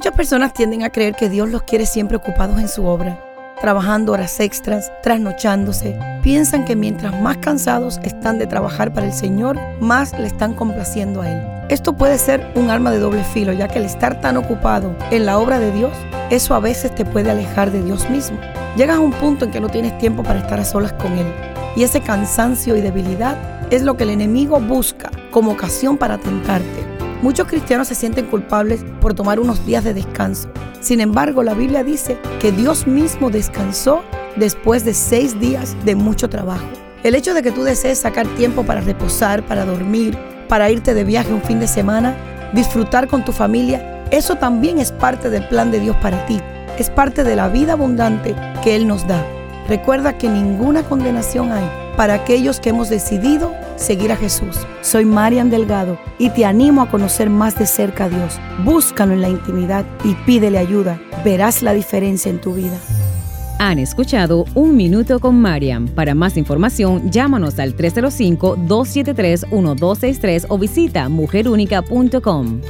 Muchas personas tienden a creer que Dios los quiere siempre ocupados en su obra, trabajando horas extras, trasnochándose. Piensan que mientras más cansados están de trabajar para el Señor, más le están complaciendo a Él. Esto puede ser un arma de doble filo, ya que el estar tan ocupado en la obra de Dios, eso a veces te puede alejar de Dios mismo. Llegas a un punto en que no tienes tiempo para estar a solas con Él. Y ese cansancio y debilidad es lo que el enemigo busca como ocasión para tentarte. Muchos cristianos se sienten culpables por tomar unos días de descanso. Sin embargo, la Biblia dice que Dios mismo descansó después de seis días de mucho trabajo. El hecho de que tú desees sacar tiempo para reposar, para dormir, para irte de viaje un fin de semana, disfrutar con tu familia, eso también es parte del plan de Dios para ti. Es parte de la vida abundante que Él nos da. Recuerda que ninguna condenación hay para aquellos que hemos decidido seguir a Jesús. Soy Marian Delgado y te animo a conocer más de cerca a Dios. Búscalo en la intimidad y pídele ayuda. Verás la diferencia en tu vida. Han escuchado Un Minuto con Mariam. Para más información, llámanos al 305-273-1263 o visita mujerúnica.com.